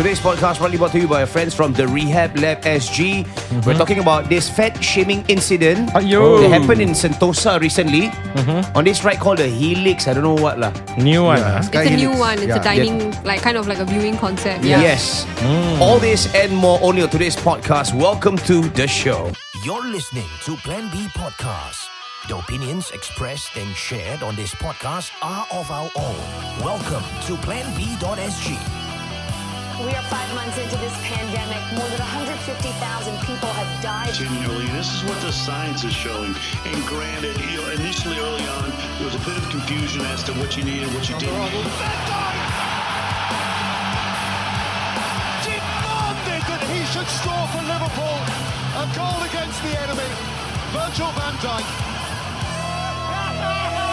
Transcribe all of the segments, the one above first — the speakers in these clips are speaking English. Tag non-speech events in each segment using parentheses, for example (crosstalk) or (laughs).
Today's podcast proudly brought to you by our friends from the Rehab Lab SG. We're talking about this fat shaming incident Aiyo. that happened in Sentosa recently on this ride called the Helix. I don't know what lah. New one. Yeah. ah. Sky It's a new one. It's Yeah. a dining, like kind of like a viewing concept. Yeah. Yes. All this and more only on today's podcast. Welcome to the show. You're listening to Plan B Podcast. The opinions expressed and shared on this podcast are of our own. Welcome to Plan planb.sg. We are five months into this pandemic. More than 150,000 people have died. continually. This is what the science is showing. And granted, you know, initially early on, there was a bit of confusion as to what you needed, what you didn't need. demanded that he should score for Liverpool. A goal against the enemy. Virgil van Dijk. (laughs)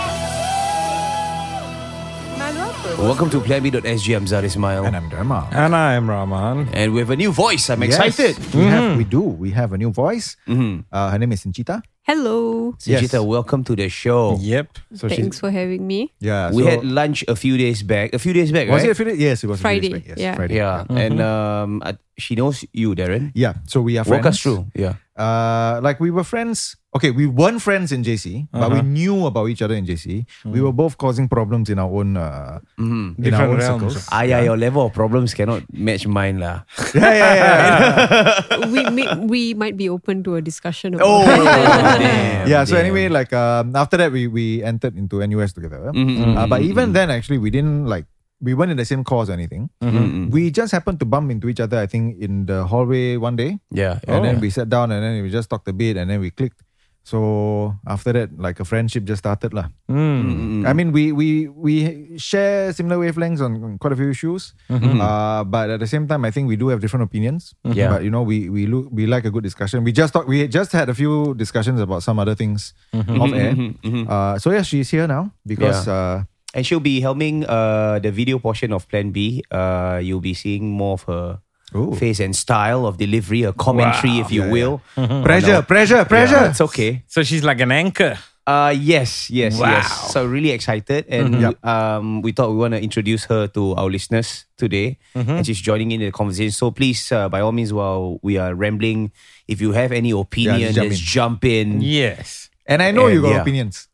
Welcome to planb.sg. I'm Zar Ismail. And I'm Darren. And I'm Rahman. And we have a new voice. I'm Yes, excited. we have, we do. We have a new voice. Mhm. Uh, her name is Sinchita. Hello. Sinchita, welcome to the show. Yep. So Thanks for having me. Yeah, We so- had lunch a few days back. A few days back, right? Was right? it a few days? Yes, it was a few Friday, days back. Yes, yeah. Friday. Yeah, and um, I- she knows you, Darren. Yeah, so we are friends. Walk us through. Yeah. Uh, like we were friends. Okay, we weren't friends in JC, but we knew about each other in JC. We were both causing problems in our own, uh, in our own realms. circles. Ah, yeah, your level of problems cannot match mine, lah. (laughs) yeah, yeah, yeah. (laughs) we may, we might be open to a discussion. About Oh, (laughs) damn, yeah. So damn. anyway, like um, after that, we we entered into NUS together. Mm-hmm, Uh, but even then, actually, we didn't like we weren't in the same course or anything. Mm-hmm, We just happened to bump into each other. I think in the hallway one day. yeah, And then yeah. we sat down and then we just talked a bit and then we clicked. So after that, like a friendship just started lah. Mm-hmm. I mean, we we we share similar wavelengths on on quite a few issues, uh, but at the same time, I think we do have different opinions. Yeah. But you know, we we look we like a good discussion. We just talked. We just had a few discussions about some other things off air. Uh, so yeah, she's here now because. Uh, And she'll be helming uh, the video portion of Plan B. Uh, you'll be seeing more of her Ooh. face and style of delivery, a commentary, if you Yeah, will. (laughs) pressure, pressure, pressure. Yeah, it's okay. So she's like an anchor. Uh, yes, yes, Wow. yes. So really excited, and Yep. um, we thought we want to introduce her to our listeners today, and she's joining in the conversation. So please, uh, by all means, while we are rambling, if you have any opinion, just jump let's in. jump in. Yes. And I know you And got yeah. opinions.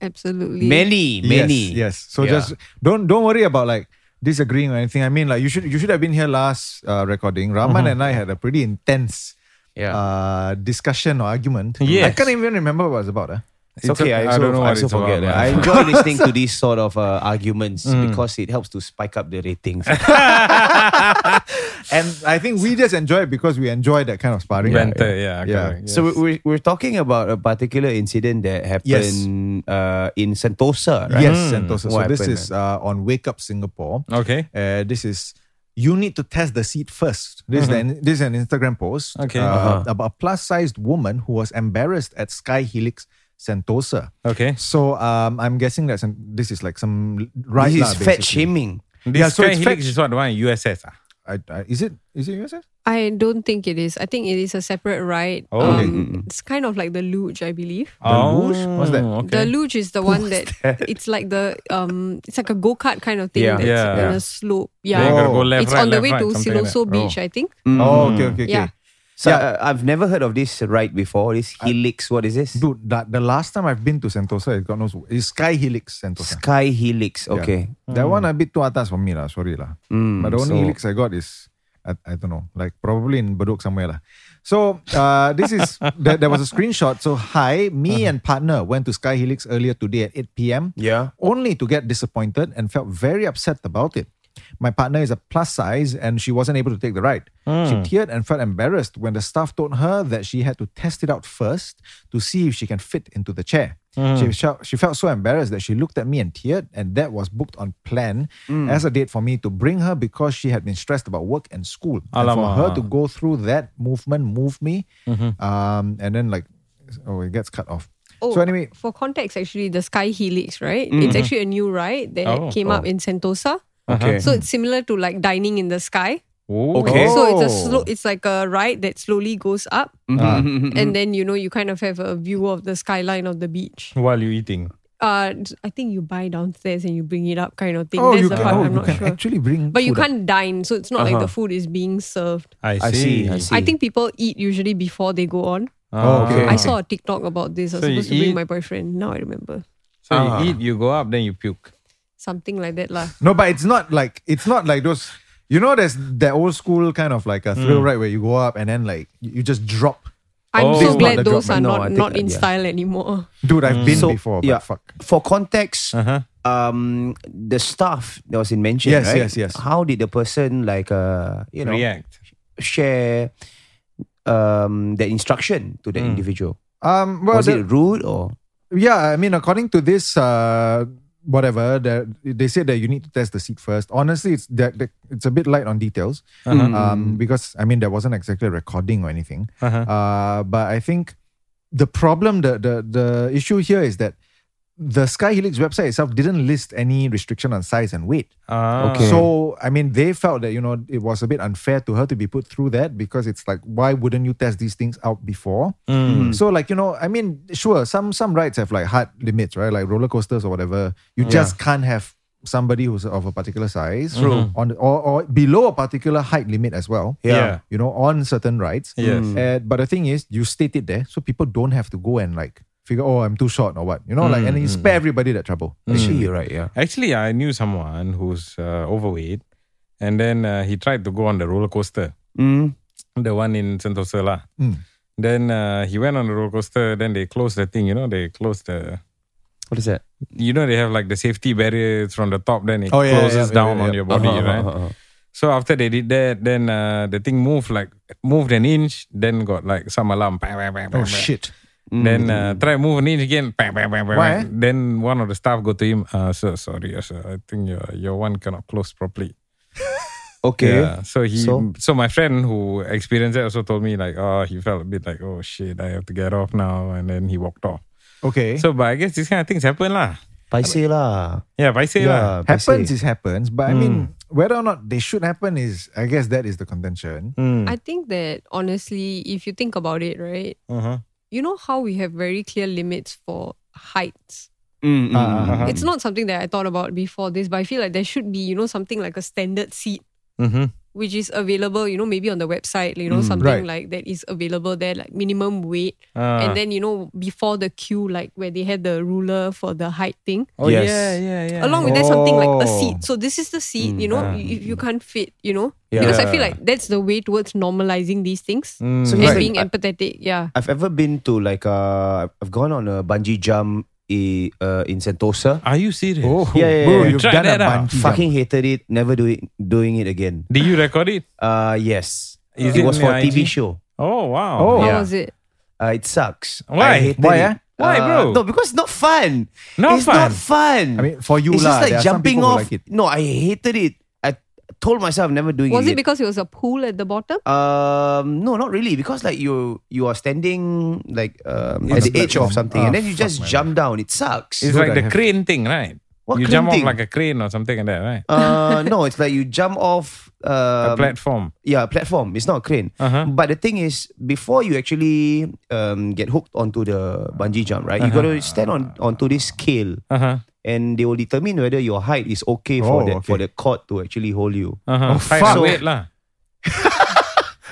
Absolutely. Many, many. Yes, yes. So Yeah. just don't don't worry about like disagreeing or anything. I mean, like you should you should have been here last uh, recording. Rahman and I had a pretty intense Yeah. uh, discussion or argument. Yes. I can't even remember what it was about. eh? It's okay. I, I don't know I what also it's about, forget. man. I (laughs) enjoy listening to these sort of uh, arguments because it helps to spike up the ratings. (laughs) And I think we just enjoy it because we enjoy that kind of sparring. Banter, yeah. Yeah. correct, So yes. we're, we're talking about a particular incident that happened uh, in Sentosa, right? Yes, Sentosa. So What this happened, is uh, on Wake Up Singapore. Okay. Uh, this is you need to test the seat first. This is an, this is an Instagram post Okay. uh, Uh-huh. about a plus sized woman who was embarrassed at SkyHelix Sentosa. Okay. So um, I'm guessing that some, this is like some right This lah, is fat shaming. This Yeah, so Sky it's Helix fact- is what the one in USS. Ah? I, I, is it is it USS? I don't think it is. I think it is a separate ride. Oh. Um, it's kind of like the luge, I believe. The luge? What's that? Okay. The luge is the one that, it's like the um it's like a go kart kind of thing Yeah. that's Yeah. on Yeah. a slope. Yeah, Yeah. go left, it's right, on the left, way right, to something like Siloso. Beach, Oh. I think. Oh, okay, okay, okay. Yeah. So Yeah. uh, I've never heard of this ride before. This Helix, what is this? Dude, that, the last time I've been to Sentosa, it God knows, is SkyHelix Sentosa. SkyHelix. Yeah. Okay. That one a bit too atas for me lah. Sorry lah. Mm, But the only so- helix I got is I, I don't know, like probably in Bedok somewhere lah. So uh, this is (laughs) there, there was a screenshot. So hi, me and partner went to SkyHelix earlier today at 8 p.m. Yeah. Only to get disappointed and felt very upset about it. My partner is a plus size and she wasn't able to take the ride. She hmm. teared and felt embarrassed when the staff told her that she had to test it out first to see if she can fit into the chair. She, hmm. felt, she felt so embarrassed that she looked at me and teared, and that was booked on plan hmm. as a date for me to bring her because she had been stressed about work and school. And for her to go through that movement moved me. Mm-hmm. Um, and then, like, oh, it gets cut off. Oh, so, anyway, for context, actually, the SkyHelix, right? Mm-hmm. It's actually a new ride that Oh, came up oh. in Sentosa. Okay. So it's similar to like dining in the sky. Oh. Okay. So it's a Oh. slow. It's like a ride that slowly goes up, Mm-hmm. and then you know you kind of have a view of the skyline of the beach. While you're eating. Uh, I think you buy downstairs and you bring it up, kind of thing. Oh, That's you the can, part oh, I'm you not can sure. actually bring but you food up. can't dine, so it's not like Uh-huh. the food is being served. I see. I see. I think people eat usually before they go on. Oh, okay. I saw a TikTok about this. I was So you supposed to bring eat- my boyfriend. Now I remember. So Ah. you eat, you go up, then you puke. Something like that, lah. No, but it's not like it's not like those. You know, there's that old school kind of like a thrill ride where you go up and then like you you just drop. I'm Oh. so This is not glad the those drop, are no, not, I think not that- in yeah. style anymore. Dude, I've been So, before, yeah. fuck. For context, Uh-huh. um, the staff that was in mentioned, Yes, right? yes, yes. How did the person like uh, you know, React. share um that instruction to the individual? Um, well, was the- it rude or? Yeah, I mean, according to this, uh, whatever, that they said that you need to test the seat first. Honestly, it's that that- it's a bit light on details, um, because I mean there wasn't exactly a recording or anything. Uh-huh. Uh, but I think the problem, the the the issue here is that the SkyHelix website itself didn't list any restriction on size and weight. Ah. Okay. So I mean, they felt that you know it was a bit unfair to her to be put through that because it's like, why wouldn't you test these things out before? Mm. So like you know, I mean, sure, some some rides have like hard limits, right? Like roller coasters or whatever. You just can't have somebody who's of a particular size on or, or below a particular height limit as well. Yeah. You know, on certain rides. Yes. Uh, but the thing is, you state it there, so people don't have to go and like figure, oh, I'm too short or what. You know, like, and then you spare everybody that trouble. Actually, you're right. Yeah. Actually, I knew someone who's uh, overweight, and then uh, he tried to go on the roller coaster, Mm. the one in Sentosa lah. Mm. Then uh, he went on the roller coaster. Then they closed the thing. You know, they closed the. What is that? You know, they have like the safety barriers from the top. Then it Oh, yeah, closes yeah, down yeah, on your body, Uh-huh, right? uh-huh, uh-huh. So after they did that, then uh, the thing moved like moved an inch. Then got like some alarm. Bang, bang, bang, bang, Oh bang. Shit. Then uh, try moving in again. Bang, bang, bang, bang, Why. Then one of the staff go to him. Uh, sir, sorry, uh, sir. I think your your one cannot close properly. (laughs) Okay. Yeah. So he, so? So? my friend who experienced it also told me like, oh, he felt a bit like, oh shit, I have to get off now, and then he walked off. Okay. So, but I guess these kind of things happen lah. Paiseh lah. Yeah, I say lah. Yeah. happens paiseh. is happens, but I mean, whether or not they should happen is, I guess that is the contention. Mm. I think that honestly, if you think about it, right, Uh-huh. You know how we have very clear limits for heights. Mm, mm, Uh, mm, uh-huh. mm. It's not something that I thought about before this, but I feel like there should be, you know, something like a standard seat Mm-hmm. Which is available, you know, maybe on the website, you know, something right. like that is available there, like minimum weight. Ah. And then, you know, before the queue, like where they had the ruler for the height thing. oh Yes. yeah, yeah, yeah. Along with that, something like a Oh. seat. So this is the seat, you know, ah. if you can't fit, you know. Yeah. Because I feel like that's the way towards normalizing these things Mm. So and Right. being empathetic. Yeah. I've ever been to like uh, I've gone on a bungee jump i- uh, in Sentosa. Are you serious? Oh, Yeah, yeah, bro, you've Tried done a that out. bungee. Fucking hated it. Never do it. Doing it again. Did you record it? Uh, yes. Is it it was for a TV IG? show. Oh wow. Oh. How was it? Uh, it sucks. Why? I hated Why, it. ah? Why, Uh, bro? No, because it's not fun. Not it's fun. not fun. I mean, for you it's lah, just like there are some jumping people off. like it. No, I hated it. I told myself never doing Was it. Was it because it was a pool at the bottom? Um, no, not really. Because like you, you are standing like um, at the the edge of something, Ah, and then you just man. jump down. It sucks. It's Dude, like I the have- crane thing, right? What you jump thing? off like a crane or something like that, right? uh, no, it's like you jump off a um, platform. Yeah, platform. It's not a crane. Uh-huh. But the thing is, before you actually um, get hooked onto the bungee jump, right? You got to stand on onto this scale, Uh-huh. And they will determine whether your height is okay for Oh, the for the cord to actually hold you. Uh-huh. Oh, fuck. and weight lah. (laughs)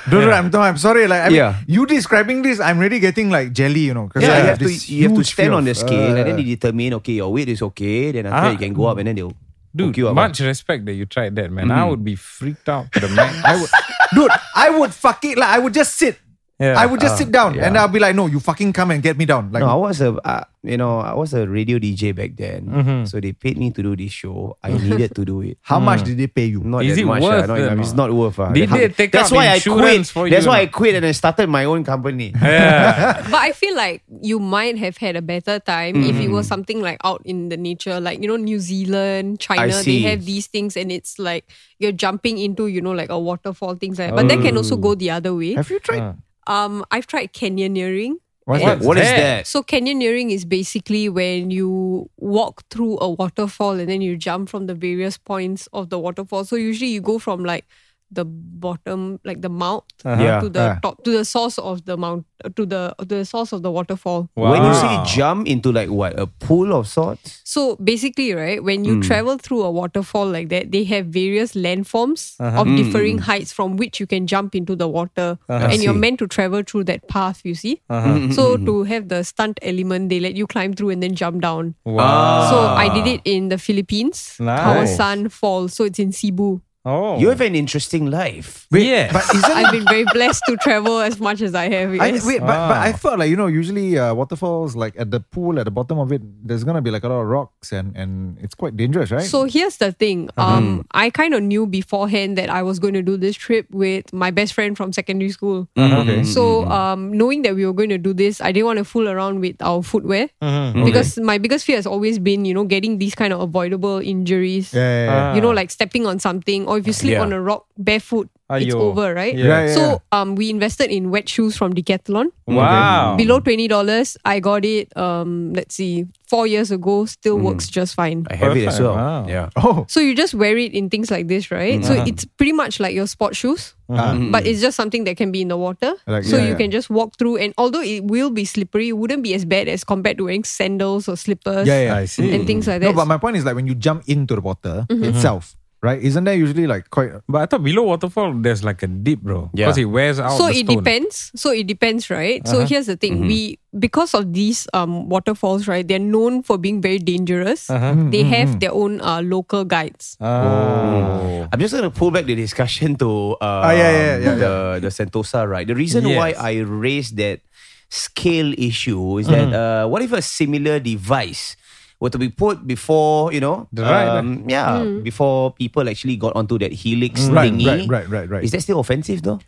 Dude, dude, I'm, no, I'm sorry. Like, I mean, Yeah. you describing this, I'm really getting like jelly, you know. 'cause Yeah, you have to you have to stand on the of- scale, and then uh, they determine okay, your weight is okay. Then after Ah. you can go up, and then they'll Dude, you up. much respect that you tried that, man. I would be freaked out to the max. (laughs) I would, dude, I would fuck it. Like, I would just sit. Yeah. I would just sit down, yeah. and I'll be like, no, you fucking come and get me down. Like, no, I was a uh, you know I was a radio DJ back then, Mm-hmm. so they paid me to do this show. I needed to do it. (laughs) how much did they pay you? Not Is that it much. worth ah, not it enough. It's not? not worth. ah. Did That- they take That's out why I quit. That's you? why I quit and I started my own company. (laughs) yeah. (laughs) But I feel like you might have had a better time if it was something like out in the nature, like you know New Zealand, China. They have these things, and it's like you're jumping into you know like a waterfall things like. that. But that can also go the other way. Have you tried? Um, I've tried canyoneering. What's What? that? What is that? that? So canyoneering is basically when you walk through a waterfall and then you jump from the various points of the waterfall. So usually you go from like the bottom, like the mouth, uh-huh. Yeah. to the Ah. top, to the source of the mount, to the to the source of the waterfall. When you say Wow. jump into like what a pool of sorts. So basically, right, when you hmm. travel through a waterfall like that, they have various landforms uh-huh. of hmm. differing heights from which you can jump into the water, uh-huh. and you're meant to travel through that path. You see, hmm, so to have the stunt element, they let you climb through and then jump down. Wow. So I did it in the Philippines, Nice. Kawasan Falls. So it's in Cebu. Oh. You have an interesting life. yeah. But (laughs) isn't I've been very blessed to travel as much as I have. I, wait, but, but I ah. thought like you know usually uh, waterfalls like at the pool at the bottom of it there's gonna be like a lot of rocks and and it's quite dangerous right So here's the thing. Uh-huh. Um, hmm. I kind of knew beforehand that I was going to do this trip with my best friend from secondary school. Uh-huh. Mm-hmm. okay So mm-hmm. um, knowing that we were going to do this, I didn't want to fool around with our footwear mm-hmm. because my biggest fear has always been, you know, getting these kind of avoidable injuries. yeah, yeah, yeah. Ah. You know, like stepping on something, or if you slip Yeah. on a rock barefoot, it's over, right? Yeah. Yeah, yeah, So um, we invested in wet shoes from Decathlon. Wow. Below twenty dollars, I got it. Um, let's see, four years ago, Mm. still works just fine. I have it as well. Wow. Yeah. oh So you just wear it in things like this, right? So it's pretty much like your sport shoes, Ah. but it's just something that can be in the water. Like, so yeah, you yeah. can just walk through, and although it will be slippery, it wouldn't be as bad as compared to wearing sandals or slippers yeah yeah I see. and things like that. no but my point is like when you jump into the water itself right isn't there usually like quite But I thought below waterfall there's like a dip, bro. Yeah. Because it wears out so the it stone. depends. So it depends, right? So Uh-huh. here's the thing: Mm-hmm. we because of these um waterfalls, right? They're known for being very dangerous. Uh-huh. Mm-hmm. They have their own uh, local guides. Oh. I'm just gonna pull back the discussion to uh, Ah, yeah, yeah, yeah, the the Sentosa right. The reason why I raised that scale issue is that uh, what if a similar device were to be put before you know The ride, um, yeah before people actually got onto that helix Right, thingy right, right, right, right. is that still offensive though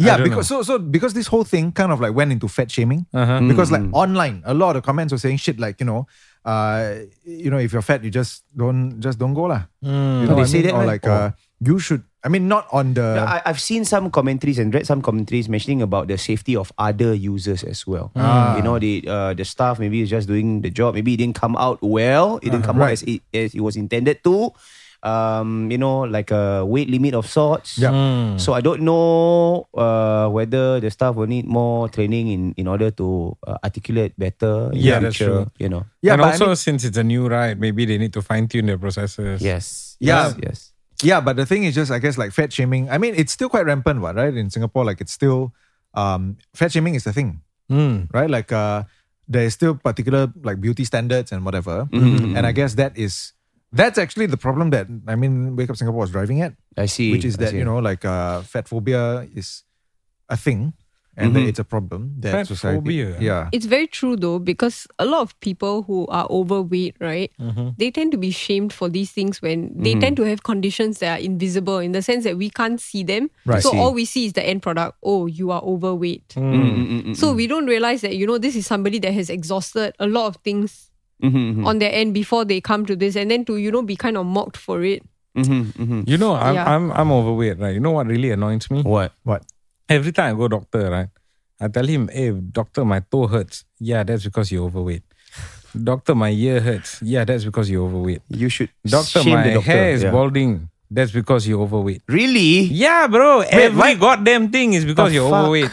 Yeah, don't because so so because this whole thing kind of like went into fat shaming. Uh-huh. Because like online, a lot of comments were saying shit like you know, uh, you know, if you're fat, you just don't just don't go lah. You know Oh, they say mean? that, or right? like uh, you should. I mean, not on the. Yeah, I, I've seen some commentaries and read some commentaries mentioning about the safety of other users as well. Ah. You know, the uh, the staff maybe is just doing the job. Maybe it didn't come out well. It didn't come out as it, as it was intended to. Um, you know, like a weight limit of sorts. Yeah. Hmm. So I don't know uh, whether the staff will need more training in, in order to uh, articulate better. In Yeah, the that's true. You know. yeah, and but I also mean- since it's a new ride, maybe they need to fine tune their processes. Yes. Yeah. Yes. yes. Yeah, but the thing is just I guess like fat shaming. I mean, it's still quite rampant, what, right? In Singapore, like it's still um fat shaming is the thing. Mm. Right? Like uh there is still particular like beauty standards and whatever. Mm-hmm. And I guess that is that's actually the problem that I mean Wake Up Singapore was driving at. I see. Which is I that, see. you know, like uh fat phobia is a thing and that it's a problem that Fat society phobia? Yeah. It's very true though, because a lot of people who are overweight, right, they tend to be shamed for these things when they tend to have conditions that are invisible in the sense that we can't see them. Right. So See. all we see is the end product. Oh, you are overweight. Mm, mm, mm, So we don't realize that, you know, this is somebody that has exhausted a lot of things mhm, mhm, on their end before they come to this and then to, you know, be kind of mocked for it. mhm, mhm. You know, I'm, Yeah. I'm I'm overweight, right? You know what really annoys me? What? What? Every time I go to the doctor, right? I tell him, hey, doctor, my toe hurts. Yeah, that's because you're overweight. Doctor, my ear hurts. Yeah, that's because you're overweight. You should Doctor, my doctor. hair is Yeah. balding. That's because you're overweight. Really? Yeah, bro. Every why- goddamn thing is because The you're fuck? overweight.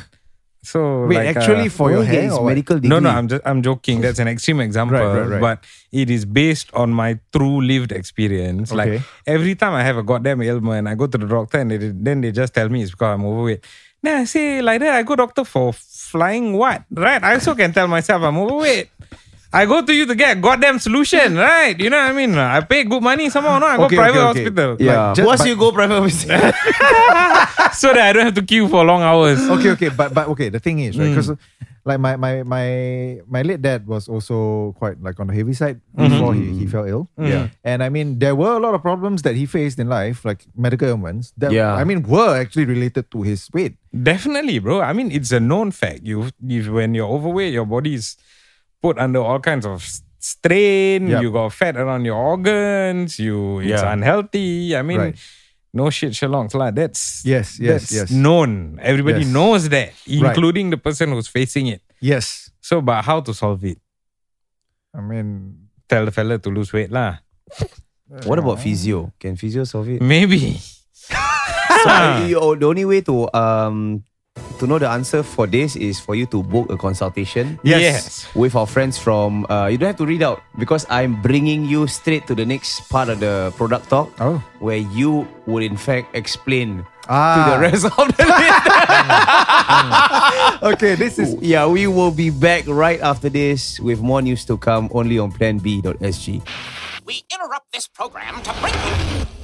So Wait, like, actually uh, for your hair what? medical degree. no, no, I'm just I'm joking. That's an extreme example, Right, right, right. but it is based on my true lived experience. Okay. Like every time I have a goddamn ailment, I go to the doctor and they, then they just tell me it's because I'm overweight. Then I say like that, I go doctor for flying what? Right? I also can tell myself I'm overweight. I go to you to get a goddamn solution, (laughs) right? You know what I mean? I pay good money somehow. No, I go Okay, private okay, okay. hospital. Yeah. just- Once but- you go private hospital. (laughs) (laughs) so that I don't have to queue for long hours. okay, okay, but but okay. The thing is, right? Mm. Because like my my my my late dad was also quite like on the heavy side Mm-hmm. before he, he fell ill. Yeah. and I mean there were a lot of problems that he faced in life, like medical ailments. That Yeah. I mean were actually related to his weight. Definitely, bro. I mean, it's a known fact. You, you when you're overweight, your body is put under all kinds of strain. Yep. You got fat around your organs. You it's Yeah. unhealthy. I mean, Right. no shit, Shalongs lah. That's Yes, yes, that's yes. known. Everybody Yes. knows that, including the person who's facing it. Yes, So, but how to solve it? I mean Tell the fella to lose weight lah. (laughs) what about physio? Can physio solve it? Maybe. (laughs) So uh, the only way to um to know the answer for this is for you to book a consultation. Yes. With our friends from uh, you don't have to read out because I'm bringing you straight to the next part of the product talk. Oh. Where you would in fact explain to Ah. the rest of the (laughs) list. Okay, this is yeah, we will be back right after this with more news to come only on planb.sg. We interrupt this program to bring you.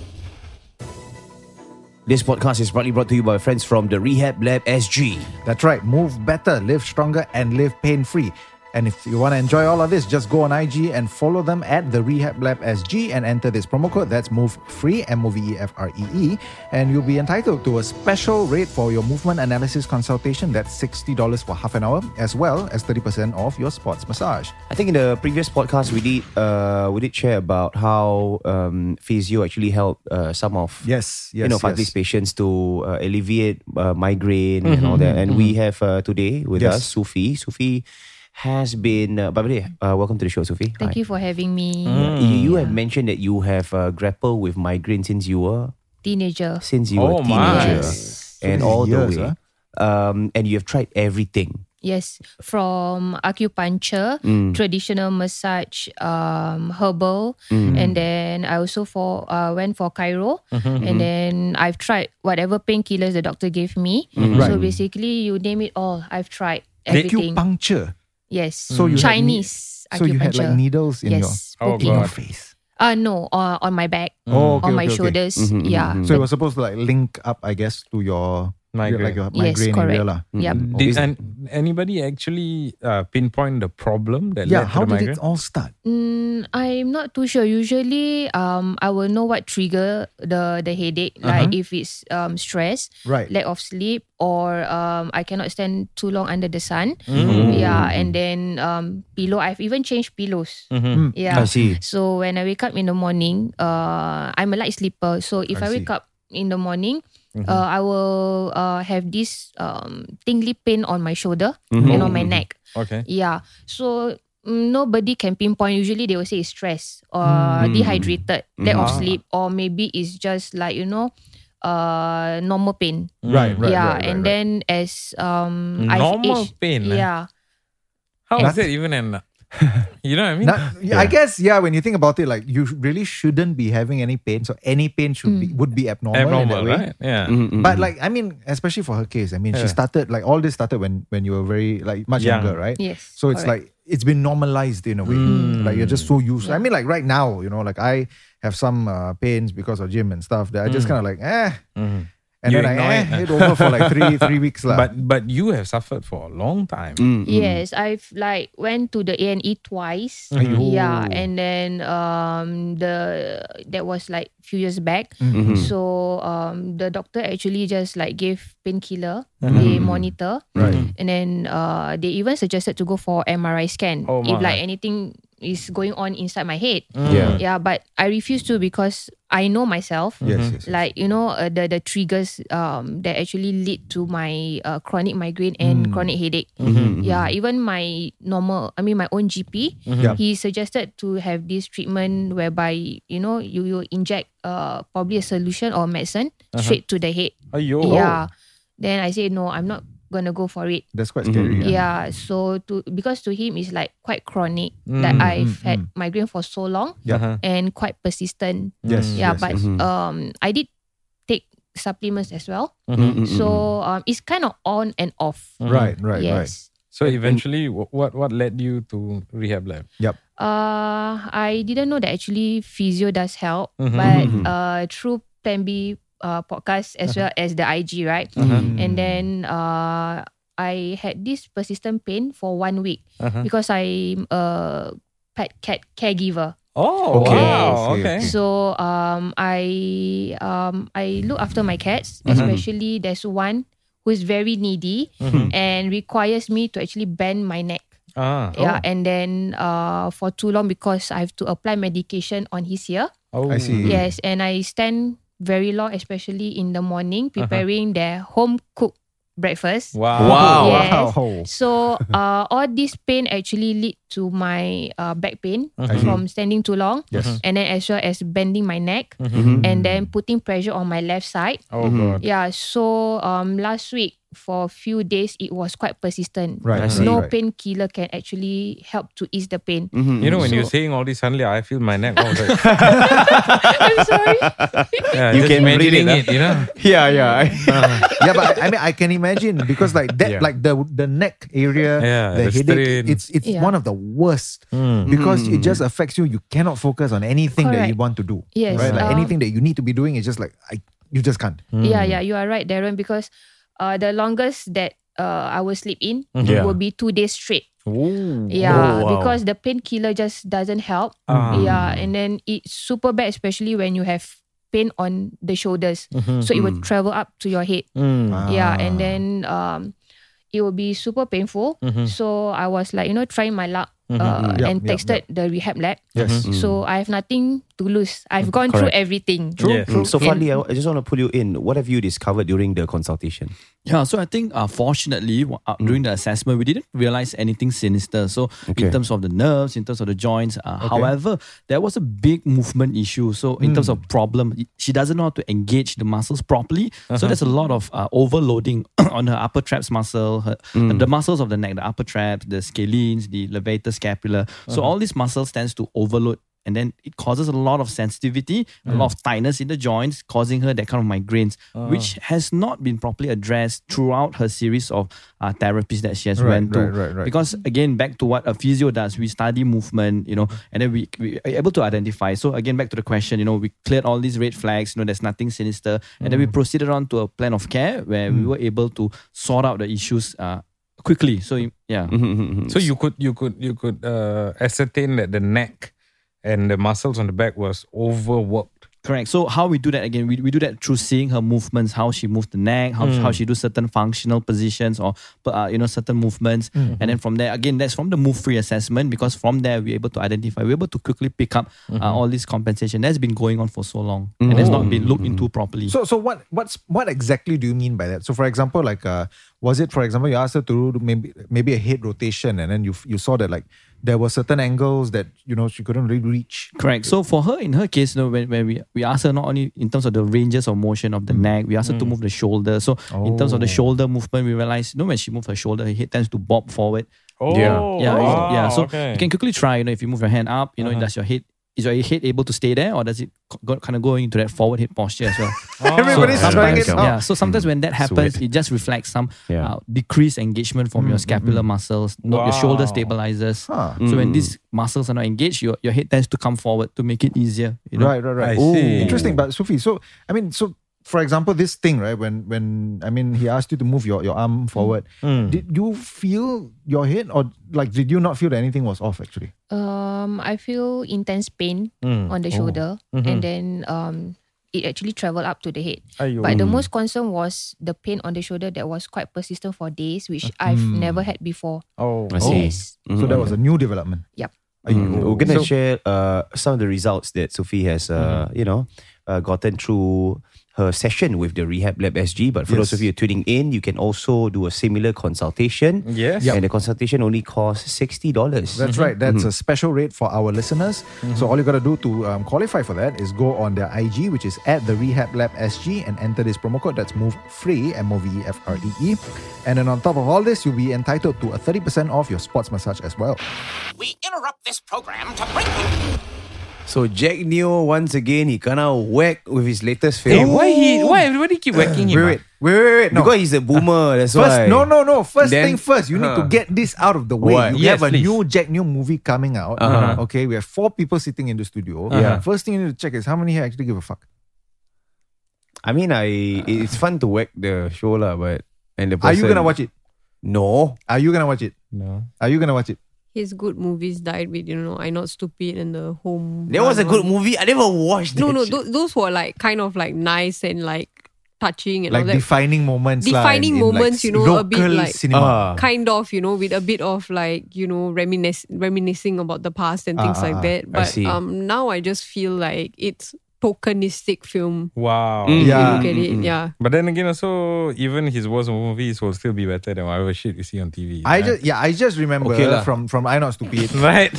This podcast is proudly brought to you by friends from the Rehab Lab SG. That's right. Move better, live stronger, and live pain free. And if you want to enjoy all of this, just go on IG and follow them at the Rehab Lab SG and enter this promo code. That's Move Free, M O V E F R E E. And you'll be entitled to a special rate for your movement analysis consultation. That's $60 for half an hour, as well as 30% off your sports massage. I think in the previous podcast we did uh, we did share about how um, physio actually helped uh, some of Yes, yes, you know yes. Fadli's patients to uh, alleviate uh, migraine and all that. And we have uh, today with Yes. us Sufi. Sufi has been. Uh, by the way, uh, welcome to the show, Sufi. Thank you for having me. Yeah, You, you have mentioned that you have uh, grappled with migraine since you were Teenager. since you Oh, were teenager, Yes. and So all many the years, way. huh? Um, and you have tried everything. Yes. From acupuncture, Mm. traditional massage, um, herbal, Mm. and then I also for uh, went for Cairo, Mm-hmm, and then I've tried whatever painkillers the doctor gave me. Mm-hmm. So basically, you name it all. I've tried everything. Acupuncture. Yes. So you had ne- Chinese So you had like needles in yes. Oh, poking. your, in your face. Uh no, uh, on my back, Oh, okay, on my okay, okay. shoulders. Mhm, Yeah. mhm, So it was supposed to like link up, I guess, to your Migraine. like Yes, migraine correct. area lah. Yep. Mm-hmm. Did and anybody actually uh, pinpoint the problem that Yeah, led how to the did migraine? it all start? Mm, I'm not too sure. Usually, um, I will know what trigger the the headache. Like if it's um stress, Right. lack of sleep, or um I cannot stand too long under the sun. Mm. Yeah, and then um pillow. I've even changed pillows. Mhm. Yeah. I see. So when I wake up in the morning, uh, I'm a light sleeper. So if I I, wake up in the morning, uh, I will uh, have this um, tingly pain on my shoulder and on my neck. Okay. Yeah. So mm, nobody can pinpoint. Usually they will say it's stress or dehydrated, lack of Ah. sleep, or maybe it's just like you know, uh, normal pain. Right, right, yeah. right, right, and right. then as um I've Normal aged- pain, eh? Yeah. How is that even an? (laughs) you know what I mean? Not- yeah, I guess yeah. When you think about it, like you really shouldn't be having any pain. So any pain should be would be abnormal. in that Abnormal, way. right? Yeah. Mm-hmm. But like I mean, especially for her case, I mean, she started like all this started when when you were very like much Young. younger, right? Yes, So it's correct. like it's been normalized in a way. Like you're just so used. I mean, like right now, you know, like I have some uh, pains because of gym and stuff that I just kind of like eh, Mhm. And You then I eh, it. over for like three (laughs) three weeks lah. But but you have suffered for a long time. Mm, Yes, I've like went to the A and E twice. Aiyo. Yeah, and then um the that was like few years back. Mm-hmm. So um the doctor actually just like gave painkiller. They monitor, Right. and then uh they even suggested to go for MRI scan Oh if my. like anything is going on inside my head. Yeah. Yeah, but I refuse to because I know myself. Yes, yes, yes. Like you know uh, the the triggers um that actually lead to my uh, chronic migraine and chronic headache. Yeah, even my normal, I mean my own GP, Yeah. he suggested to have this treatment whereby you know you you inject uh probably a solution or medicine straight to the head. Ayo. Yeah. Then I said no, I'm not gonna go for it. That's quite scary. Yeah. Yeah. So to because to him it's like quite chronic that I've had migraine for so long Yeah. Uh-huh. and quite persistent. Yes. Yeah, yes, but yes. um I did take supplements as well. Mm-hmm. So um it's kind of on and off. right, right, right. yes. So eventually, what what led you to rehab lab? Yep. Uh, I didn't know that actually physio does help, but uh, through Plan B uh, podcast as well as the IG, right? And then uh, I had this persistent pain for one week Uh-huh. because I'm a pet cat caregiver. Oh, Okay. wow. Okay. So um, I um, I look after my cats, especially there's one who is very needy and requires me to actually bend my neck. Ah. Yeah, and then uh, for too long because I have to apply medication on his ear. Oh. I see. Yes, and I stand very long, especially in the morning, preparing their home cooked breakfast. Wow. Wow. Yes. Wow. So uh, all this pain actually lead to my uh, back pain Mm-hmm. from standing too long, Yes. and then as well as bending my neck, Mm-hmm. and then putting pressure on my left side. Oh God. Yeah. So um, last week for a few days it was quite persistent. Right, I see. No right. painkiller can actually help to ease the pain. Mm-hmm. You know, when you're saying all this, suddenly I feel my neck. I was like, (laughs) (laughs) I'm sorry. yeah, You can relate imagining it, it, you know. (laughs) Yeah, yeah. Uh-huh. yeah, but I mean, I can imagine because like that, Yeah. like the the neck area, Yeah, the, the headache, strain. it's it's Yeah. one of the worst mm. because it mm. just affects you. You cannot focus on anything that you want to do. Yes, right. Like uh, anything that you need to be doing is just like I, you just can't. Yeah, mm. yeah, you are right, Darren. Because uh, the longest that uh, I will sleep in Yeah. will be two days straight. Ooh. Yeah, Oh, wow. because the painkiller just doesn't help. Ah. Yeah, and then it's super bad, especially when you have pain on the shoulders. So it will travel up to your head. Mm. Yeah, and then um, it will be super painful. So I was like, you know, trying my luck. Uh, Yup, and yup, texted the rehab lab. Yes. So I have nothing to lose. I've gone through everything. True, Mm, So finally, I I just want to pull you in. What have you discovered during the consultation? Yeah, so I think uh, fortunately uh, during the assessment we didn't realize anything sinister. So Okay. in terms of the nerves, in terms of the joints, uh, however, there was a big movement issue. So in terms of problem, she doesn't know how to engage the muscles properly. So there's a lot of uh, overloading (coughs) on her upper traps muscle, her, the muscles of the neck, the upper traps, the scalenes, the levator scapula. So uh-huh. all these muscles tends to overload and then it causes a lot of sensitivity, a lot of mm. tightness in the joints, causing her that kind of migraines, uh. which has not been properly addressed throughout her series of uh, therapies that she has Right, went through. right, right. Because again, back to what a physio does, we study movement, you know, and then we, we are able to identify. So again, back to the question, you know, we cleared all these red flags, you know, there's nothing sinister, and then we mm. proceeded on to a plan of care where we mm. were able to sort out the issues uh, quickly. So yeah. So you could you could you could uh, ascertain that the neck and the muscles on the back was overworked. Correct. So how we do that again? We, we do that through seeing her movements, how she moves the neck, how, how she do certain functional positions or uh, you know certain movements, and then from there again that's from the move free assessment because from there we're able to identify, we're able to quickly pick up uh, all this compensation that's been going on for so long and has not been looked into properly. So so what what's what exactly do you mean by that? So for example, like uh, was it for example you asked her to do maybe maybe a head rotation and then you you saw that like there were certain angles that you know she couldn't really reach. Correct. So for her, in her case, you know, when, when we, we ask her not only in terms of the ranges of motion of the mm. neck, we ask her to mm. move the shoulder. So in terms of the Oh. shoulder movement, we realized you know, when she moves her shoulder, her head tends to bob forward. Oh, Yeah. Yeah, wow, ah, yeah. So okay. you can quickly try. You know, if you move your hand up, you know, uh-huh. does your head is your head able to stay there, or does it go, kind of go into that forward head posture as well? (laughs) Everybody's So trying it sometimes- out. Yeah. So sometimes when that happens, Sweet. it just reflects some Yeah. uh, decreased engagement from your mm, scapular mm, mm. muscles, not your shoulder stabilizers. Huh. So when these muscles are not engaged, your, your head tends to come forward to make it easier. You know? Right, right, right. I see. Interesting. But Sufi, so I mean, so for example, this thing, right? When when I mean, he asked you to move your, your arm forward. Did you feel your head, or like did you not feel that anything was off actually? Um, I feel intense pain Mm. on the shoulder, and then um, it actually traveled up to the head. Aiyo. But the most concern was the pain on the shoulder that was quite persistent for days, which I've never had before. Oh, I see. Yes. So that was a new development. Yep. Aiyo. We're gonna So- share uh, some of the results that Sufi has, uh, you know, uh, gotten through her session with the Rehab Lab SG. But for those of you tuning in, you can also do a similar consultation. Yes. And the consultation only costs sixty dollars. That's mm-hmm. right. That's a mm-hmm. special rate for our listeners. Mm-hmm. So all you got to do to um, qualify for that is go on their IG, which is at the Rehab Lab SG, and enter this promo code. That's move free M O V E F R E E. And then on top of all this, you'll be entitled to a thirty percent off your sports massage as well. We interrupt this program to bring you So Jack Neo once again he kinda whack with his latest Hey, film. Eh, why he? Why everybody keep uh, whacking him? Wait, wait, ah? wait, wait, wait. No. Because he's a boomer. (laughs) That's First, why. no, no, no. First Then- thing first, you need to get this out of the way. What? You Yes, have a please. new Jack Neo movie coming out. Uh-huh. uh-huh. Okay, we have four people sitting in the studio. Uh-huh. Yeah. First thing you need to check is how many here actually give a fuck. I mean, I it's fun to whack the show lah, but and the Are you gonna watch it? No. Are you gonna watch it? No. Are you gonna watch it? His good movies died with, you know, I Not Stupid and the Home. That was a good movie. I never watched No, that no, shit. those, those were like kind of like nice and like touching and Like all that. defining moments. lah, Defining in- in, like, moments, you know, a bit like- cinema. Ah. kind of, you know, with a bit of like, you know, reminisce, reminiscing about the past and things ah, like ah. that. But um now I just feel like it's tokenistic film. Wow. If Yeah. you look at it, yeah. But then again, also even his worst movies will still be better than whatever shit you see on TV. I right? just yeah, I just remember Okay lah. from from I Not Stupid. (laughs) right.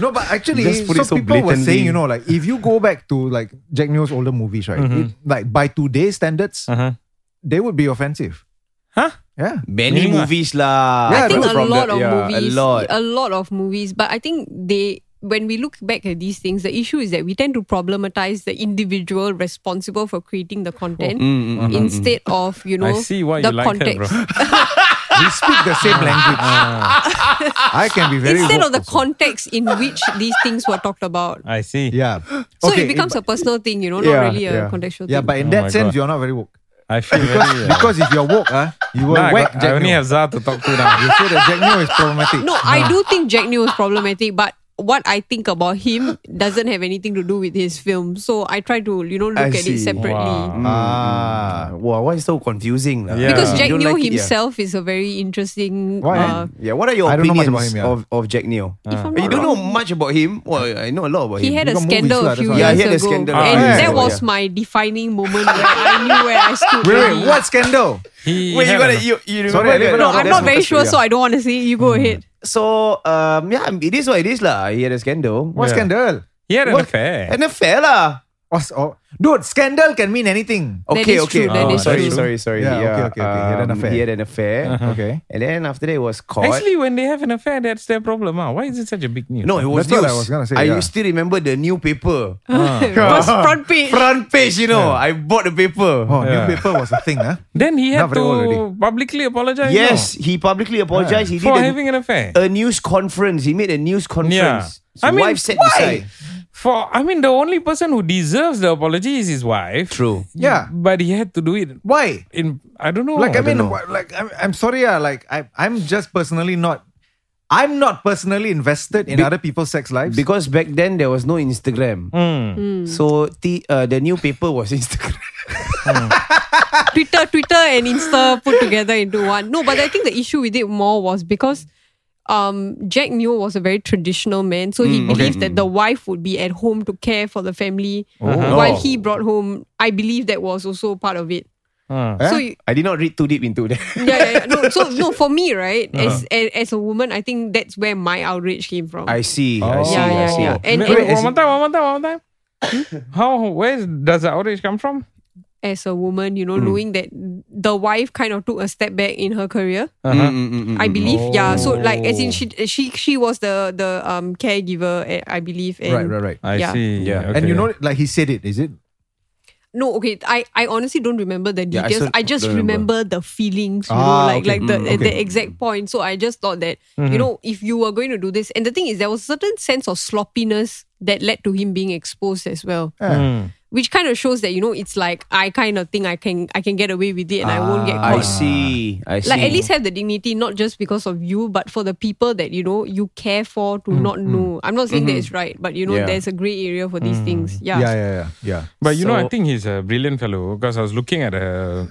No, but actually, Just so, so people were saying, you know, like if you go back to like Jack Neo's older movies, right? Mm-hmm. it- like by today's standards, Uh huh. they would be offensive. Huh? Yeah. Many Meaning what? movies lah. Yeah, I think a lot the- of yeah, movies. A lot. A lot of movies. But I think they when we look back at these things, the issue is that we tend to problematize the individual responsible for creating the content Mm, instead of, you know, I see why the you like her, context. bro. (laughs) We speak the same language. I can be very instead of the also. context in which these things were talked about. I see. Yeah. So Okay, it becomes a personal thing, you know, not Yeah, really a yeah. contextual Yeah, thing. but in Oh that sense, God. you're not very woke. I feel Because, very. uh, because if you're woke, uh, you will now I, whack got, I only Neo. have Zah to talk to now. You say that Jack Neo is problematic. No, I do think Jack Neo is problematic, but what I think about him doesn't have anything to do with his film. So I try to, you know, look I at see. it separately. Wow. Ah. Wow, why is so confusing? lah? Yeah. Because Jack don't Neo like it, yeah. himself is a very interesting. Why, uh, Yeah, what are your I don't know much opinions him, yeah. of, of Jack Neo? if you don't know much about him? Well, I know a lot about him. He him. had a You got scandal movies lah, a few that's years he had a ago, scandal. Ah, and yeah. that was Yeah. my defining moment where I (laughs) knew where I stood. Wait, wait, what scandal? He Wait, you had gotta you, you remember Sorry, I that? No, I'm not very sure, so I don't want to say. it. You go ahead. So um, yeah, it is what it is lah. He had a scandal. What Yeah. scandal? He had an What? affair. An affair lah. What's, oh, dude, scandal can mean anything. Okay, is okay. true, that Oh, is sorry, true. sorry, sorry. Yeah, okay, okay, okay. He had an Um, affair. He had an affair. Uh-huh. Okay. And then after that, it was caught. Actually, when they have an affair, that's their problem. Huh? Why is it such a big news? no, it was That's what news. I was gonna say, I yeah. still remember the new paper. (laughs) First uh-huh. (laughs) front page. Front page, you know. I bought the paper. Oh, Yeah. newspaper was a thing, huh? (laughs) Then he had very old to already. publicly apologize. Yes, he publicly apologized. He no? for a, having an affair. a news conference. He made a news conference. His I mean, wife sat why? beside. For I mean, the only person who deserves the apology is his wife. True. Yeah. but he had to do it Why? in. I don't know. Like I, mean, know. wha- like I'm, I'm sorry, yeah. Like I, I'm just personally not. I'm not personally invested in Be- other people's sex lives. Because back then there was no Instagram. Hmm. So the uh, the new paper was (laughs) Instagram. Twitter, Twitter, and Insta put together into one. No, but I think the issue with it more was because um, Jack Neo was a very traditional man, so he believed that the wife would be at home to care for the family while he brought home. I believe that was also part of it. Uh? So you- I did not read too deep into that. (laughs) yeah, yeah, yeah. No, so no, for me, right, as, as as a woman, I think that's where my outrage came from. I see. I Oh. see. Yeah, I yeah, see. yeah. And, wait, and wait, one more time, one more time, one more time. How? Where does the outrage come from? As a woman, you know, knowing that the wife kind of took a step back in her career. Uh-huh. Mm, I believe, yeah. So like, as in Oh. she she she was the the um caregiver, eh, I believe. And right, right, right. I Yeah. see. Yeah. And you okay. know, like he said it, is it? No, okay. I, I honestly don't remember the Yeah, I details. I, just don't remember. the feelings, you know, Ah, like okay. like the Mm, at the exact point. So I just thought that you know if you were going to do this, and the thing is, there was a certain sense of sloppiness that led to him being exposed as well. Hmm. Which kind of shows that you know it's like I kind of think I can I can get away with it and I won't get ah, caught. I see. I see. Like at least have the dignity, not just because of you, but for the people that you know you care for to mm, not mm. know. I'm not saying that mm-hmm. it's right, but you know Yeah. there's a gray area for these mm. things. Yeah. Yeah, yeah, yeah, yeah. But you know, I think he's a brilliant fellow because I was looking at uh,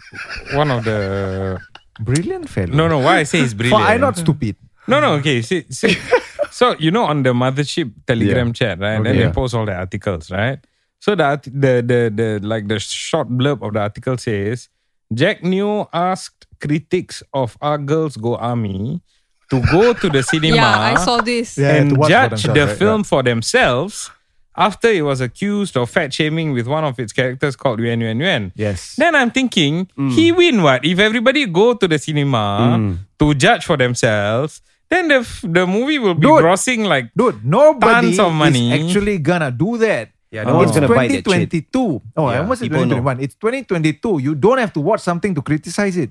one of the. Brilliant fellow. No, no. Why I say he's (laughs) For brilliant? I'm not stupid. No, no. Okay. See, see. (laughs) so you know, on the mothership Telegram chat, right? And then Okay. they post all the articles, right? So the art- the the the like the short blurb of the article says Jack Neo asked critics of Our Girls Go Army to go to the (laughs) cinema Yeah, I saw this. And to watch for judge the right? film for themselves after it was accused of fat shaming with one of its characters called Yuan Yuan Yuan. Yes. Then I'm thinking, mm. he win what? If everybody go to the cinema mm. to judge for themselves, then the f- the movie will be Dude. grossing like Dude, nobody Tons of money. is actually gonna do that. Yeah, no one's it's gonna buy that shit. 2022. Oh, I Yeah, almost said people know. 2021. It's 2022. You don't have to watch something to criticize it.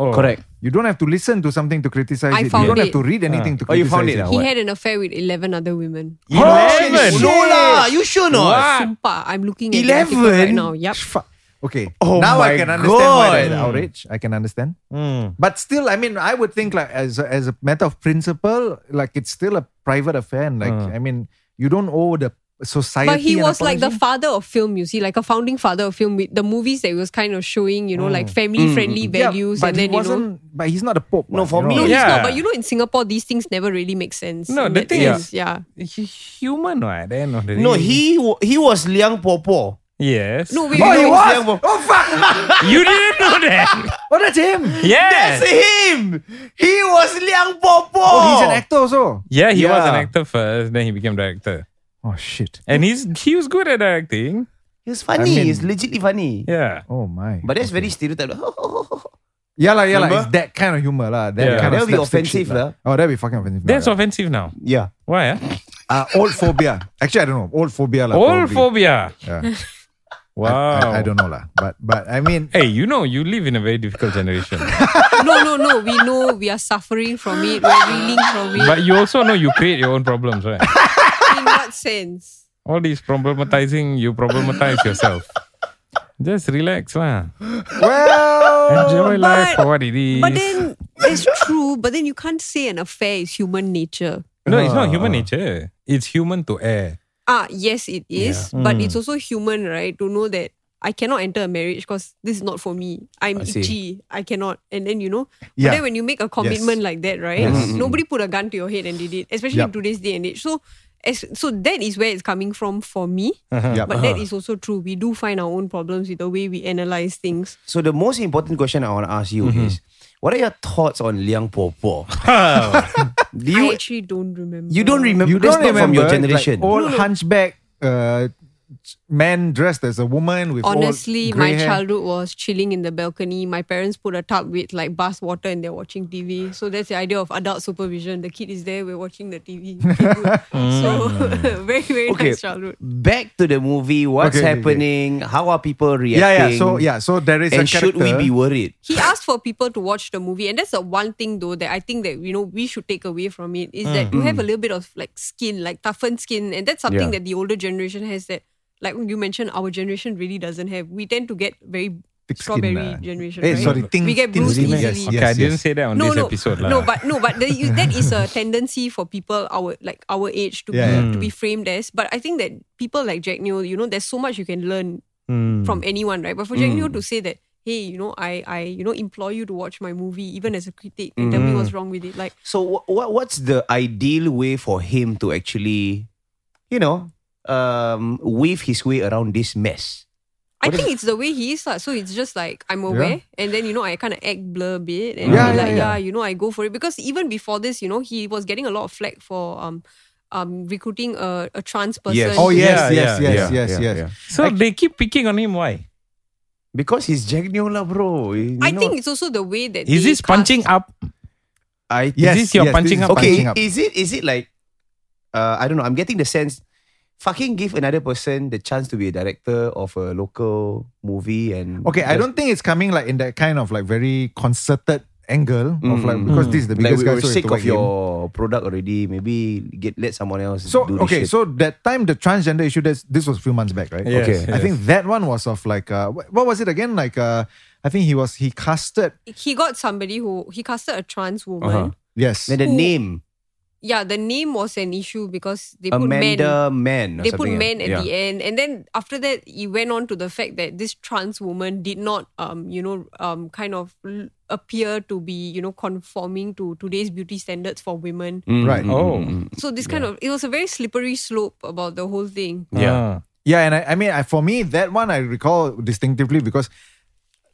oh, Correct. You don't have to listen to something to criticize I it. You don't have to read anything to Oh, you criticize found it, it. He What? had an affair with 11 other women. Eleven. No lah. You sure not? Sumpah, I'm looking at the article right 11? now. Yep. Fuck. Okay. Oh now I my can understand why God. there's outrage. I can understand. Mm. But still, I mean, I would think like as a, as a matter of principle, like it's still a private affair, and like Uh. I mean, you don't owe the society. But he and was like the father of film, you see, like a founding father of film with the movies that he was kind of showing, you know, like family friendly Mm. Yeah, values. but and he then, you know. But he's not a pope. No, for me- know? No, he's Yeah. not. But you know, in Singapore, these things never really make sense. No, the thing sense, is- yeah. He human, right? At the end of the No, he he was Liang Popo. Yes. No, wait, Oh, wait, he wait. was Liang Popo. Oh fuck! (laughs) You didn't know that. oh, that's him. yes. That's him. He was Liang Popo. Oh, he's an actor also. Yeah, he was an actor first, then he became director. Oh shit. And he's he was good at acting. He was funny. I mean- he's legitly funny. Yeah. Oh my. But that's very stereotype. (laughs) Yeah, lah, yeah, lah. It's that kind of humor, lah. That Yeah. kind That'll of be offensive, shit, lah. Oh, that'll be fucking offensive. That's lah. offensive now. yeah. Why? ah? Uh, old phobia. Actually, I don't know. Old phobia, lah. Old probably. phobia. Yeah. Wow. (laughs) I, I don't know, lah. But but I mean, Hey, you know, you live in a very difficult generation. (laughs) No, no, no. We know we are suffering from it. We're reeling from it. but you also know you create your own problems, right? In what sense? All these problematizing, you problematize yourself. Just relax, lah. well, Enjoy life but- for what it is. But then it's true. But then you can't say an affair is human nature. no, it's not ah. human nature. It's human to err. Ah, yes, it is. But hmm. it's also human, right? To know that I cannot enter a marriage because this is not for me. I'm I itchy. I cannot. And then you know, Yeah. but then when you make a commitment like that, right? Mm-hmm. Nobody put a gun to your head and did it, especially in Yup. today's day and age. So, as, so that is where it's coming from for me. Uh-huh. Yup. But that uh-huh. is also true. We do find our own problems with the way we analyze things. So the most important question I want to ask you mm-hmm. is, what are your thoughts on Liang Po Po? (laughs) (laughs) Do you I actually don't remember. you don't remember? you That's don't not from remember your like, generation. old hunchback uh, man dressed as a woman with Honestly, old my hair. childhood was chilling in the balcony. My parents put a tub with like bath water and they're watching TV. So that's the idea of adult supervision. The kid is there, we're watching the TV. (laughs) so hmm. (laughs) very, very Okay. nice childhood. Back to the movie. What's Okay, okay, okay. happening? How are people reacting? Yeah, yeah. So yeah, so there is and a should we be worried? He asked for people to watch the movie, and that's the one thing though that I think that you know we should take away from it is that mm. you have mm. a little bit of like skin, like toughened skin, and that's something Yeah. that the older generation has that like you mentioned, our generation really doesn't have. We tend to get very Thick skin strawberry lah. generation. Eh, right? sorry, thin- we get thin bruised skin, easily. yes, Okay, yes, I didn't yes. say that on no, this no, episode. lah. no, but no, but the, you, that is a tendency for people our like our age to Yeah, be yeah. to be framed as. But I think that people like Jack Neo, you know, there's so much you can learn Hmm. from anyone, right? But for Jack Neo to say that, hey, you know, I I you know implore you to watch my movie, even as a critic, and tell me what's wrong with it. Like, So what, what what's the ideal way for him to actually, you know, um, weave his way around this mess? I think it's the way he is. lah. So it's just like I'm aware, and then you know I kind of act blur a bit, and Yeah, yeah, like, yeah. yeah, you know, I go for it because even before this, you know, he was getting a lot of flack for um um recruiting a, a trans person. Yes. Oh yes, Yeah, yes, yeah, yes, yeah, yes, yeah, yes. yeah. So they keep picking on him. Why? Because he's Jack Neo lah, bro. You I know- think it's also the way that Is they this punching up? I Yes, this your yes, punching this is up? okay. punching up. Is it is it like, uh, I don't know. I'm getting the sense. Fucking give another person the chance to be a director of a local movie and Okay, I don't think it's coming like in that kind of like very concerted angle of like Mm. because this is the like biggest we guy. were so sick of whack him. your product already. Maybe get let someone else. So do this okay, shit. so that time the transgender issue this this was a few months back, right? Yes, Okay. I think that one was of like uh what was it again? Like uh I think he was he casted he got somebody who he casted a trans woman. Uh-huh. yes. then the Who- name Yeah, the name was an issue because they put men. Amanda Man. or They put men at yeah. the end, and then after that, he went on to the fact that this trans woman did not, um, you know, um, kind of appear to be, you know, conforming to today's beauty standards for women. Mm, Right. mm, Oh. mm, mm. So this kind of it was a very slippery slope about the whole thing. Yeah. Yeah, and I, I mean I, for me that one I recall distinctively because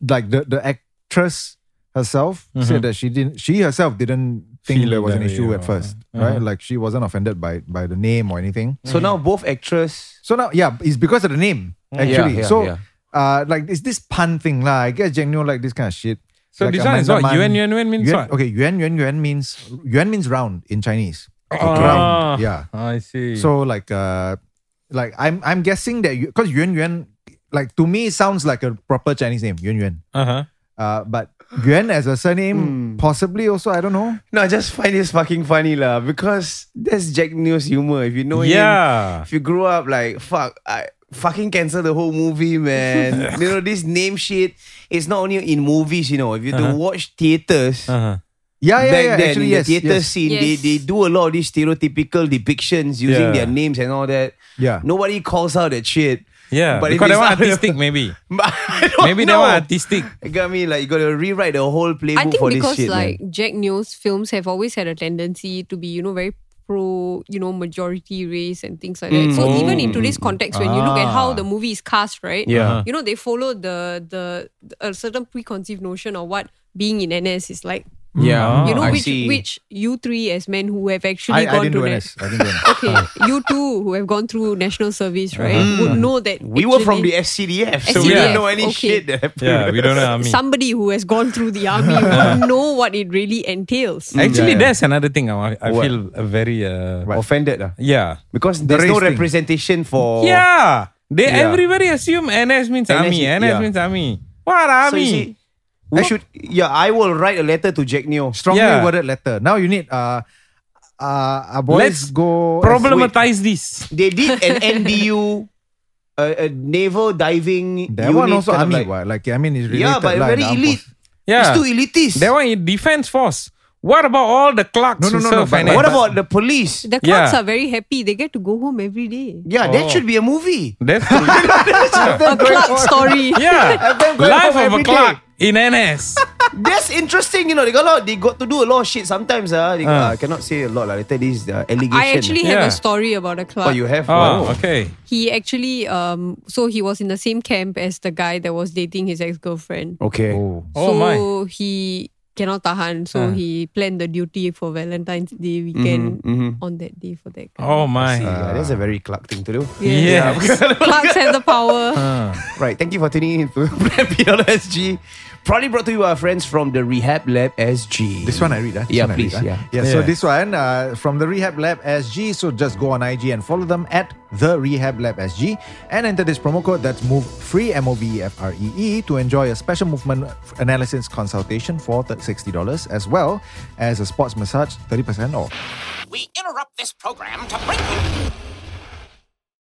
like the, the actress herself said that she didn't she herself didn't think Feel there was an issue way, at or- first. Right? Like she wasn't offended by by the name or anything. So now both actress. So now, yeah, it's because of the name actually. Yeah, yeah, so, yeah. uh, like it's this pun thing lah. I guess Jack Neo like this kind of shit. So Like this one is Amanda what? Man- Yuan, yuan, yuan means yuan, what? Okay, yuan yuan yuan means yuan means round in Chinese. Ah, round, yeah. I see. So like uh, like I'm I'm guessing that because yuan yuan like to me sounds like a proper Chinese name yuan yuan. uh huh. Uh, but yuan as a surname possibly also I don't know. No, I just find this fucking funny lah because that's Jack Neo's humor. If you know him, Yeah. if you grew up like fuck, I fucking cancel the whole movie, man. (laughs) you know this name shit. It's not only in movies. You know, if you do watch theaters, Uh huh. Yeah, yeah, back yeah. then Actually, in yes, the theater yes. scene, Yes. they they do a lot of these stereotypical depictions using Yeah. their names and all that. Yeah. Nobody calls out that shit. Yeah, But because it's that one not- (laughs) artistic maybe. But I don't (laughs) Maybe that know. one artistic. You got me? Like you got to rewrite the whole playbook for this shit. I think because like man. Jack Neo's films have always had a tendency to be, you know, very pro, you know, majority race and things like that. So mm. even in today's oh. context, when you look at how the ah. movie is cast, right? Yeah. You know, they follow the the a certain preconceived notion of what being in NS is like. Yeah, You know, I which see. which you three as men who have actually I gone didn't to do na- NS. I didn't do NS. (laughs) Okay, you two who have gone through national service, right, would know that we were from the actually SCDF, so we SCDF, didn't know any okay. shit that happened. Yeah, we don't know army. somebody who has gone through the army (laughs) would know what it really entails. Actually, Yeah, yeah. that's another thing. I, I What? feel uh, very. Uh, Offended, uh, Yeah. because The there's no race thing. representation for. Yeah. They Yeah. everybody assume NS means NS army. is- NS yeah. means army. What So army? you see, we should. Yeah, I will write a letter to Jack Neo. Strongly Yeah. worded letter. Now you need uh, uh, our boys Let's go Problematize this. They did an (laughs) NDU, a, a naval diving. That unit one also kind of army, like- what? Like I mean, it's related. Yeah, but lah, very the armed elite. force. Yeah. It's too elitist. That one in defense force. What about all the clerks No, no, who no, no, serve but- NS? what about the police? The clerks Yeah. are very happy. They get to go home every day. Yeah, Oh. that should be a movie. That's (laughs) true. A clerk story. yeah. them Life of a every clerk day. In NS. (laughs) That's interesting. You know, they got a lot. They got to do a lot of shit sometimes. Uh, they, Ah. uh, cannot say a lot. Like, later this uh, allegation. I actually have Yeah. a story about a clerk. Oh, you have. Oh, Wow. okay. He actually, um, so he was in the same camp as the guy that was dating his ex girlfriend. Okay. Oh, so my. he cannot tahan. So Ah. he planned the duty for Valentine's Day weekend mhm. on that day for that guy. Oh, my. Yeah, that's a very Clark thing to do. Yes. (laughs) Clerks have the power. (laughs) Ah. Right. Thank you for tuning in to (laughs) Plan B SG. Proudly brought to you our friends from the Rehab Lab SG. This one I read. Uh. This Yeah, one I please, Read, yeah. uh. yeah. So this one uh, from the Rehab Lab SG. So just go on IG and follow them at the Rehab Lab SG and enter this promo code that's move free M O V E F R E E to enjoy a special movement analysis consultation for sixty dollars as well as a sports massage thirty percent off. We interrupt this program to bring you